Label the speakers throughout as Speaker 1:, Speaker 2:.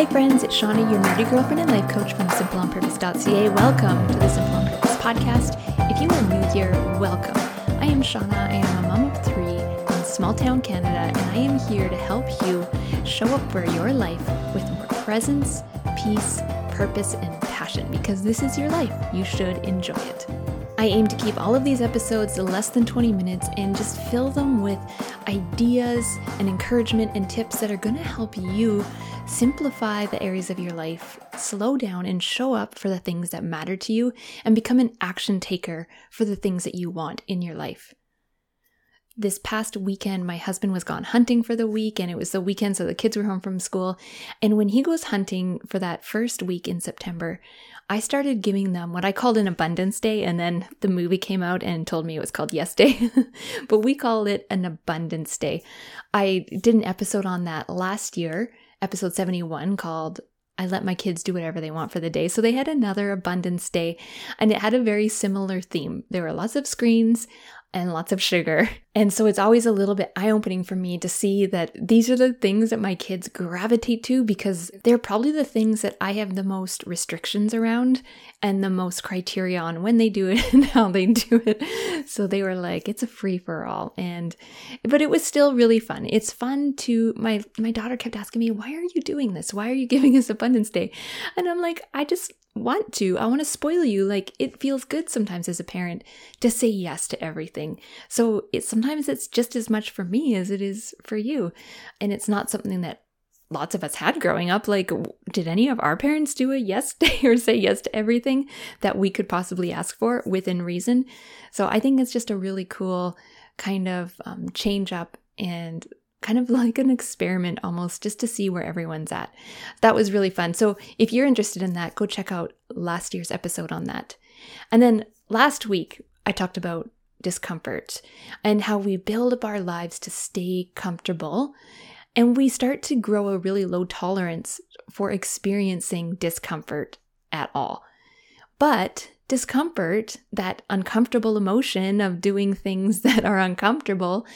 Speaker 1: Hi, friends, it's Shauna, your nerdy girlfriend and life coach from simpleonpurpose.ca. Welcome to the Simple on Purpose podcast. If you are new here, welcome. I am Shauna. I am a mom of three in small town Canada, and I am here to help you show up for your life with more presence, peace, purpose, and passion because this is your life. You should enjoy it. I aim to keep all of these episodes less than 20 minutes and just fill them with ideas and encouragement and tips that are going to help you simplify the areas of your life, slow down and show up for the things that matter to you, and become an action taker for the things that you want in your life this past weekend, my husband was gone hunting for the week, and it was the weekend, so the kids were home from school. And when he goes hunting for that first week in September, I started giving them what I called an abundance day, and then the movie came out and told me it was called Yes Day, but we call it an abundance day. I did an episode on that last year, episode 71, called I let my kids do whatever they want for the day. So they had another abundance day and it had a very similar theme. There were lots of screens, and lots of sugar. And so it's always a little bit eye opening for me to see that these are the things that my kids gravitate to because they're probably the things that I have the most restrictions around and the most criteria on when they do it and how they do it. So they were like, it's a free for all. And, but it was still really fun. It's fun to, my, my daughter kept asking me, why are you doing this? Why are you giving us Abundance Day? And I'm like, I just want to. I want to spoil you. Like it feels good sometimes as a parent to say yes to everything. So it sometimes it's just as much for me as it is for you. And it's not something that lots of us had growing up. Like, did any of our parents do a yes day or say yes to everything that we could possibly ask for within reason? So I think it's just a really cool kind of um, change up and kind of like an experiment almost just to see where everyone's at. That was really fun. So if you're interested in that, go check out last year's episode on that. And then last week, I talked about discomfort and how we build up our lives to stay comfortable. And we start to grow a really low tolerance for experiencing discomfort at all. But discomfort, that uncomfortable emotion of doing things that are uncomfortable,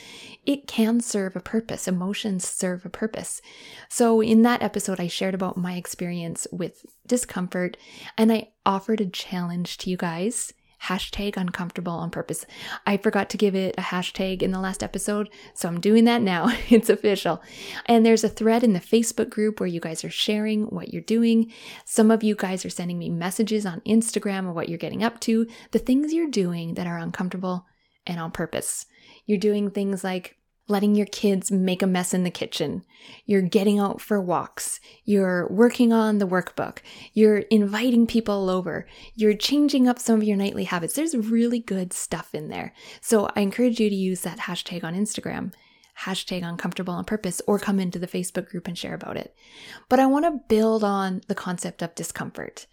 Speaker 1: it can serve a purpose. Emotions serve a purpose. So, in that episode, I shared about my experience with discomfort and I offered a challenge to you guys hashtag uncomfortable on purpose. I forgot to give it a hashtag in the last episode, so I'm doing that now. it's official. And there's a thread in the Facebook group where you guys are sharing what you're doing. Some of you guys are sending me messages on Instagram of what you're getting up to, the things you're doing that are uncomfortable and on purpose. You're doing things like letting your kids make a mess in the kitchen. You're getting out for walks. You're working on the workbook. You're inviting people over. You're changing up some of your nightly habits. There's really good stuff in there. So I encourage you to use that hashtag on Instagram, hashtag uncomfortable on purpose, or come into the Facebook group and share about it. But I want to build on the concept of discomfort.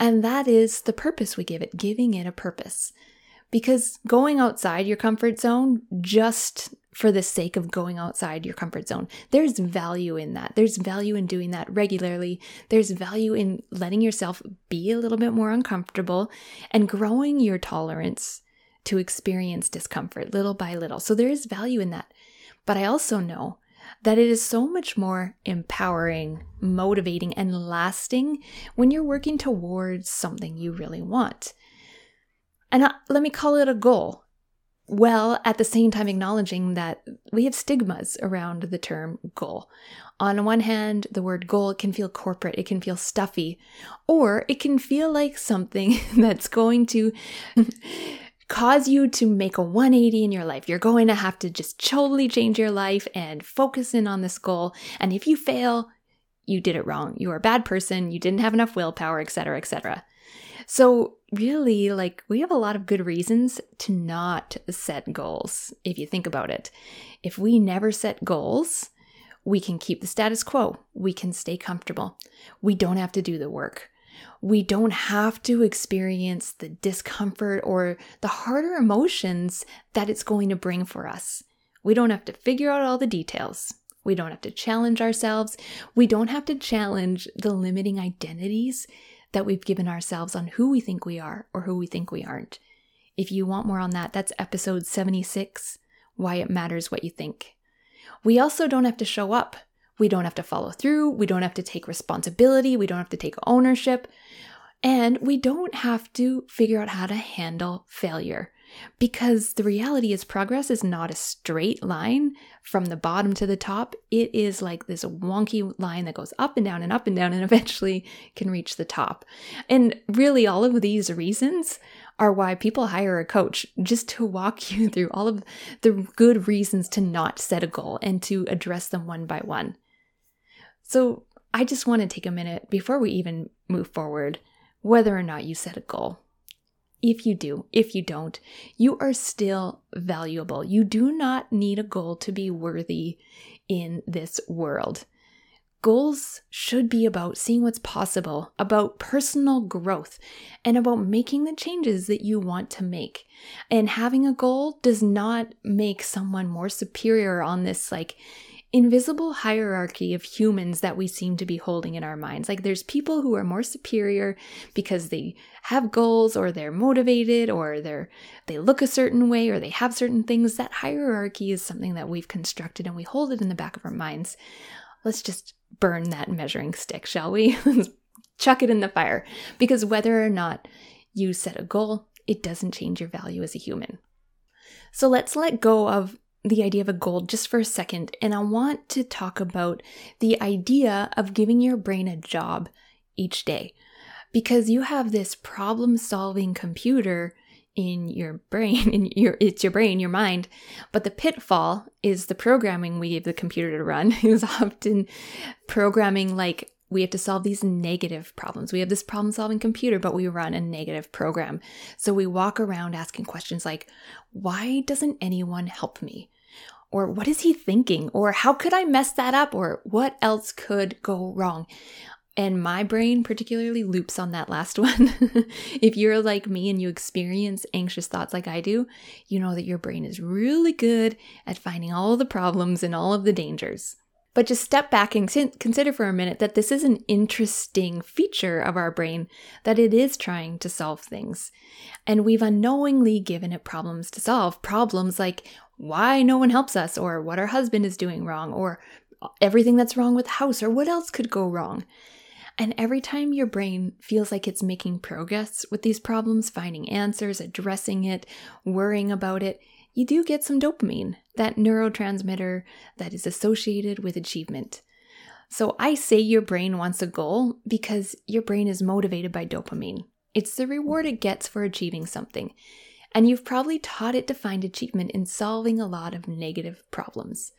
Speaker 1: And that is the purpose we give it, giving it a purpose. Because going outside your comfort zone just for the sake of going outside your comfort zone. There's value in that. There's value in doing that regularly. There's value in letting yourself be a little bit more uncomfortable and growing your tolerance to experience discomfort little by little. So there is value in that. But I also know that it is so much more empowering, motivating, and lasting when you're working towards something you really want. And let me call it a goal well, at the same time, acknowledging that we have stigmas around the term goal. On one hand, the word goal can feel corporate, it can feel stuffy, or it can feel like something that's going to cause you to make a 180 in your life. You're going to have to just totally change your life and focus in on this goal. And if you fail, you did it wrong. You are a bad person, you didn't have enough willpower, etc., etc. So, really, like, we have a lot of good reasons to not set goals, if you think about it. If we never set goals, we can keep the status quo. We can stay comfortable. We don't have to do the work. We don't have to experience the discomfort or the harder emotions that it's going to bring for us. We don't have to figure out all the details. We don't have to challenge ourselves. We don't have to challenge the limiting identities that we've given ourselves on who we think we are or who we think we aren't. If you want more on that, that's episode 76 Why It Matters What You Think. We also don't have to show up We don't have to follow through. We don't have to take responsibility. We don't have to take ownership. And we don't have to figure out how to handle failure. Because the reality is, progress is not a straight line from the bottom to the top. It is like this wonky line that goes up and down and up and down and eventually can reach the top. And really, all of these reasons are why people hire a coach just to walk you through all of the good reasons to not set a goal and to address them one by one. So, I just want to take a minute before we even move forward, whether or not you set a goal. If you do, if you don't, you are still valuable. You do not need a goal to be worthy in this world. Goals should be about seeing what's possible, about personal growth, and about making the changes that you want to make. And having a goal does not make someone more superior on this, like, invisible hierarchy of humans that we seem to be holding in our minds. Like there's people who are more superior because they have goals or they're motivated or they're they look a certain way or they have certain things. That hierarchy is something that we've constructed and we hold it in the back of our minds. Let's just burn that measuring stick, shall we? Chuck it in the fire. Because whether or not you set a goal, it doesn't change your value as a human. So let's let go of the idea of a goal just for a second. And I want to talk about the idea of giving your brain a job each day. Because you have this problem solving computer in your brain in your it's your brain your mind but the pitfall is the programming we give the computer to run is often programming like we have to solve these negative problems. We have this problem solving computer, but we run a negative program. So we walk around asking questions like, why doesn't anyone help me? Or what is he thinking? Or how could I mess that up? Or what else could go wrong? And my brain particularly loops on that last one. if you're like me and you experience anxious thoughts like I do, you know that your brain is really good at finding all the problems and all of the dangers. But just step back and consider for a minute that this is an interesting feature of our brain, that it is trying to solve things. And we've unknowingly given it problems to solve. Problems like why no one helps us, or what our husband is doing wrong, or everything that's wrong with the house, or what else could go wrong. And every time your brain feels like it's making progress with these problems, finding answers, addressing it, worrying about it, you do get some dopamine, that neurotransmitter that is associated with achievement. So I say your brain wants a goal because your brain is motivated by dopamine. It's the reward it gets for achieving something. And you've probably taught it to find achievement in solving a lot of negative problems.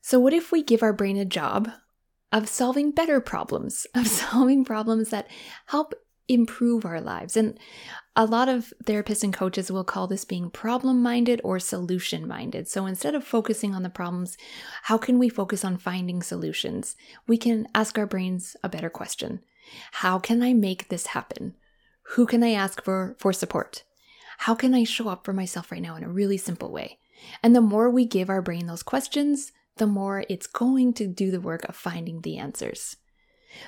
Speaker 1: So, what if we give our brain a job of solving better problems, of solving problems that help improve our lives. And a lot of therapists and coaches will call this being problem minded or solution minded. So instead of focusing on the problems, how can we focus on finding solutions? We can ask our brains a better question How can I make this happen? Who can I ask for, for support? How can I show up for myself right now in a really simple way? And the more we give our brain those questions, the more it's going to do the work of finding the answers.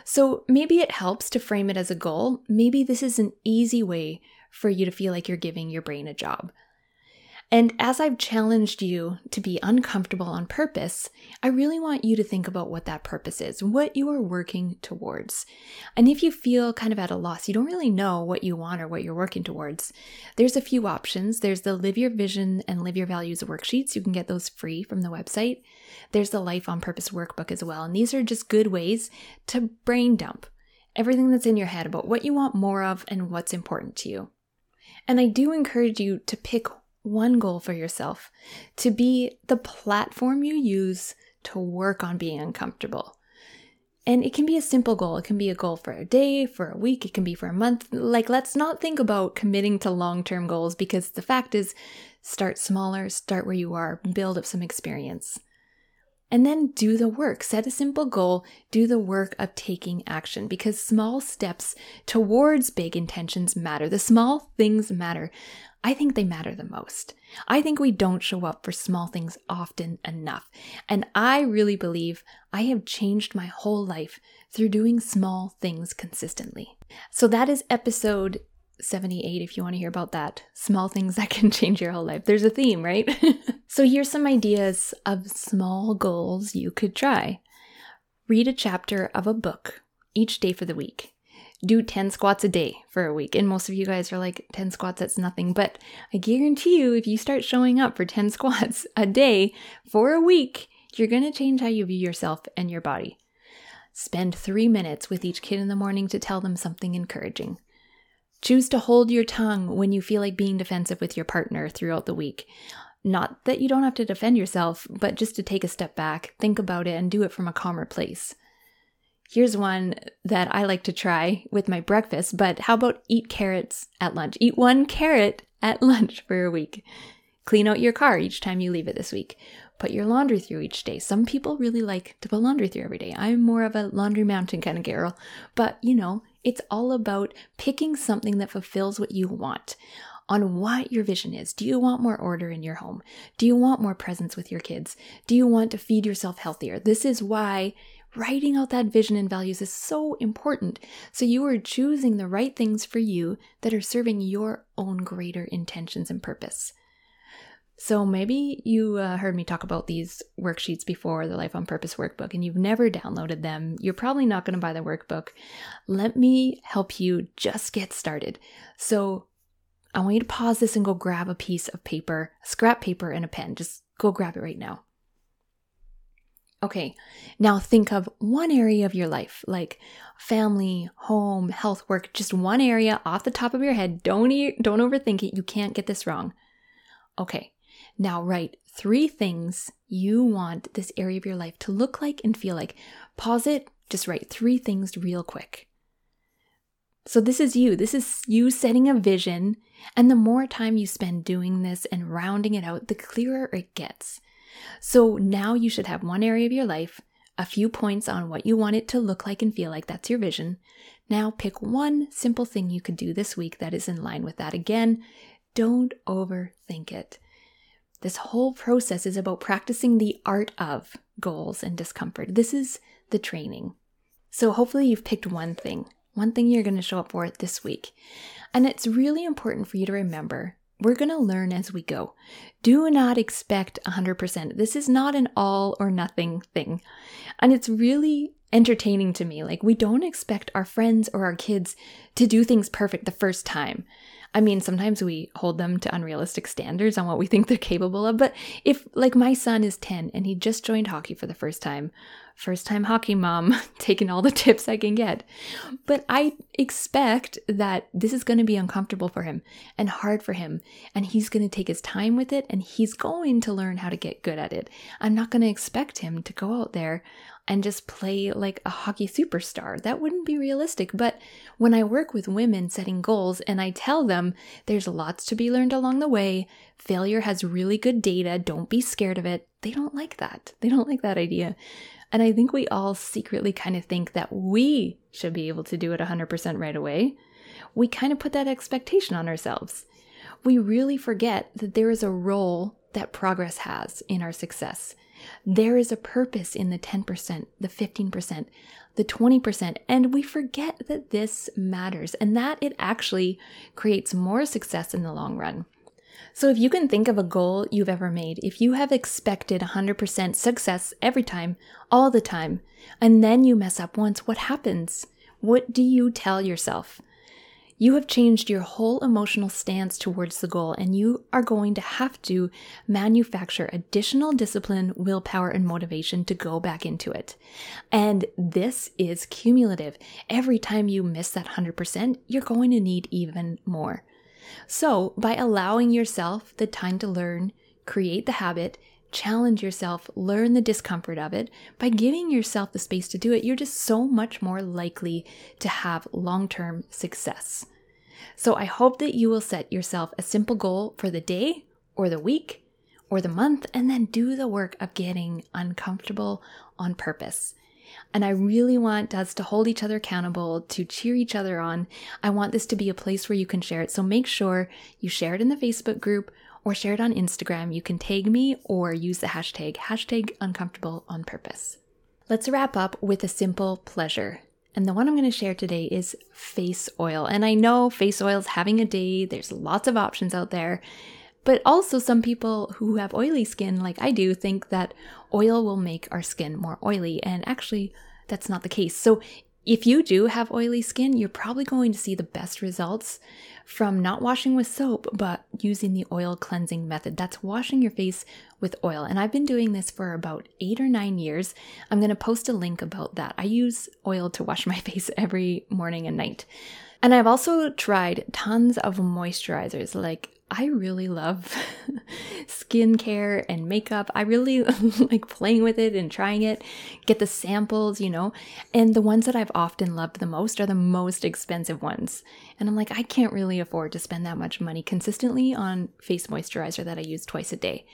Speaker 1: So maybe it helps to frame it as a goal. Maybe this is an easy way for you to feel like you're giving your brain a job. And as I've challenged you to be uncomfortable on purpose, I really want you to think about what that purpose is, what you are working towards. And if you feel kind of at a loss, you don't really know what you want or what you're working towards, there's a few options. There's the Live Your Vision and Live Your Values worksheets. You can get those free from the website. There's the Life on Purpose workbook as well. And these are just good ways to brain dump everything that's in your head about what you want more of and what's important to you. And I do encourage you to pick one goal for yourself to be the platform you use to work on being uncomfortable. And it can be a simple goal. It can be a goal for a day, for a week, it can be for a month. Like, let's not think about committing to long term goals because the fact is, start smaller, start where you are, build up some experience. And then do the work. Set a simple goal, do the work of taking action because small steps towards big intentions matter. The small things matter. I think they matter the most. I think we don't show up for small things often enough. And I really believe I have changed my whole life through doing small things consistently. So that is episode 78 if you want to hear about that. Small things that can change your whole life. There's a theme, right? so here's some ideas of small goals you could try. Read a chapter of a book each day for the week. Do 10 squats a day for a week. And most of you guys are like, 10 squats, that's nothing. But I guarantee you, if you start showing up for 10 squats a day for a week, you're going to change how you view yourself and your body. Spend three minutes with each kid in the morning to tell them something encouraging. Choose to hold your tongue when you feel like being defensive with your partner throughout the week. Not that you don't have to defend yourself, but just to take a step back, think about it, and do it from a calmer place. Here's one that I like to try with my breakfast, but how about eat carrots at lunch? Eat one carrot at lunch for a week. Clean out your car each time you leave it this week. Put your laundry through each day. Some people really like to put laundry through every day. I'm more of a laundry mountain kind of girl, but you know, it's all about picking something that fulfills what you want on what your vision is. Do you want more order in your home? Do you want more presence with your kids? Do you want to feed yourself healthier? This is why writing out that vision and values is so important. So you are choosing the right things for you that are serving your own greater intentions and purpose. So maybe you uh, heard me talk about these worksheets before, the Life on Purpose workbook, and you've never downloaded them. You're probably not going to buy the workbook. Let me help you just get started. So I want you to pause this and go grab a piece of paper, scrap paper, and a pen. Just go grab it right now. Okay, now think of one area of your life, like family, home, health, work, just one area off the top of your head. Don't, e- don't overthink it. You can't get this wrong. Okay, now, write three things you want this area of your life to look like and feel like. Pause it, just write three things real quick. So, this is you. This is you setting a vision. And the more time you spend doing this and rounding it out, the clearer it gets. So, now you should have one area of your life, a few points on what you want it to look like and feel like. That's your vision. Now, pick one simple thing you could do this week that is in line with that. Again, don't overthink it. This whole process is about practicing the art of goals and discomfort. This is the training. So, hopefully, you've picked one thing, one thing you're going to show up for this week. And it's really important for you to remember we're going to learn as we go. Do not expect 100%. This is not an all or nothing thing. And it's really entertaining to me. Like, we don't expect our friends or our kids to do things perfect the first time. I mean, sometimes we hold them to unrealistic standards on what we think they're capable of. But if, like, my son is 10 and he just joined hockey for the first time, first time hockey mom, taking all the tips I can get. But I expect that this is going to be uncomfortable for him and hard for him. And he's going to take his time with it and he's going to learn how to get good at it. I'm not going to expect him to go out there and just play like a hockey superstar. That wouldn't be realistic. But when I work with women setting goals and I tell them there's lots to be learned along the way, failure has really good data, don't be scared of it, they don't like that. They don't like that idea. And I think we all secretly kind of think that we should be able to do it 100% right away. We kind of put that expectation on ourselves. We really forget that there is a role that progress has in our success. There is a purpose in the 10%, the 15%, the 20%, and we forget that this matters and that it actually creates more success in the long run. So, if you can think of a goal you've ever made, if you have expected 100% success every time, all the time, and then you mess up once, what happens? What do you tell yourself? You have changed your whole emotional stance towards the goal, and you are going to have to manufacture additional discipline, willpower, and motivation to go back into it. And this is cumulative. Every time you miss that 100%, you're going to need even more. So, by allowing yourself the time to learn, create the habit, challenge yourself, learn the discomfort of it, by giving yourself the space to do it, you're just so much more likely to have long term success. So I hope that you will set yourself a simple goal for the day or the week or the month and then do the work of getting uncomfortable on purpose. And I really want us to hold each other accountable, to cheer each other on. I want this to be a place where you can share it. So make sure you share it in the Facebook group or share it on Instagram. You can tag me or use the hashtag, hashtag uncomfortable on purpose. Let's wrap up with a simple pleasure. And the one I'm going to share today is face oil. And I know face oil is having a day, there's lots of options out there. But also, some people who have oily skin, like I do, think that oil will make our skin more oily. And actually, that's not the case. So if you do have oily skin, you're probably going to see the best results from not washing with soap, but using the oil cleansing method. That's washing your face with oil. And I've been doing this for about eight or nine years. I'm going to post a link about that. I use oil to wash my face every morning and night. And I've also tried tons of moisturizers like I really love skincare and makeup. I really like playing with it and trying it, get the samples, you know. And the ones that I've often loved the most are the most expensive ones. And I'm like, I can't really afford to spend that much money consistently on face moisturizer that I use twice a day.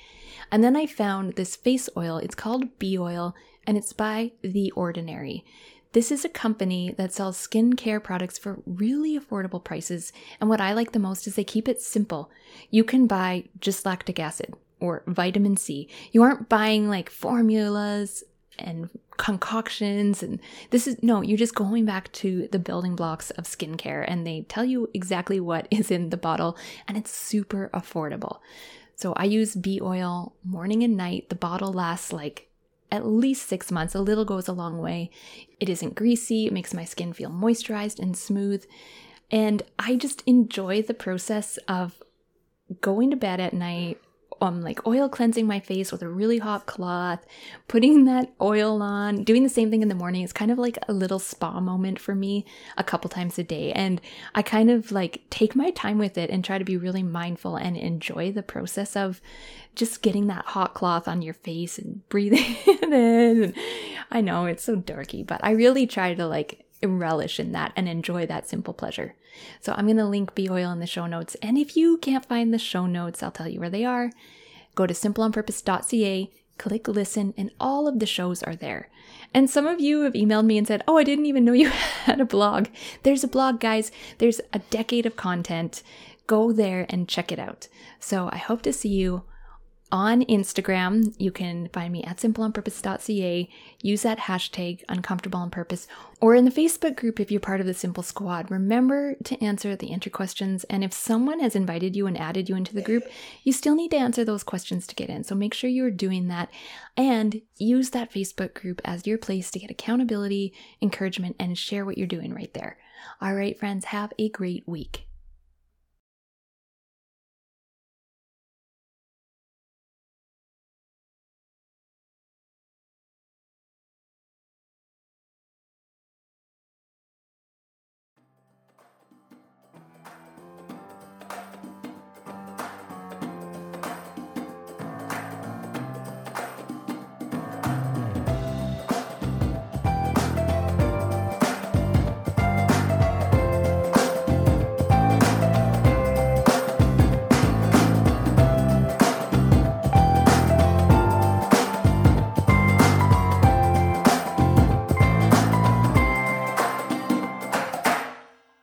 Speaker 1: And then I found this face oil. It's called B-Oil and it's by The Ordinary. This is a company that sells skincare products for really affordable prices. And what I like the most is they keep it simple. You can buy just lactic acid or vitamin C. You aren't buying like formulas and concoctions and this is no you're just going back to the building blocks of skincare and they tell you exactly what is in the bottle and it's super affordable so i use B-Oil morning and night the bottle lasts like at least six months. A little goes a long way. It isn't greasy, it makes my skin feel moisturized and smooth. And I just enjoy the process of going to bed at night, um like oil cleansing my face with a really hot cloth, putting that oil on, doing the same thing in the morning. It's kind of like a little spa moment for me a couple times a day. And I kind of like take my time with it and try to be really mindful and enjoy the process of just getting that hot cloth on your face and breathing it in. And I know it's so dorky, but I really try to like relish in that and enjoy that simple pleasure. So I'm going to link B-Oil in the show notes. And if you can't find the show notes, I'll tell you where they are. Go to simpleonpurpose.ca, click listen, and all of the shows are there. And some of you have emailed me and said, Oh, I didn't even know you had a blog. There's a blog, guys. There's a decade of content. Go there and check it out. So I hope to see you on Instagram. You can find me at simpleonpurpose.ca. Use that hashtag uncomfortable on purpose. Or in the Facebook group if you're part of the Simple Squad. Remember to answer the entry questions. And if someone has invited you and added you into the group, you still need to answer those questions to get in. So make sure you're doing that and use that Facebook group as your place to get accountability, encouragement, and share what you're doing right there. All right, friends, have a great week.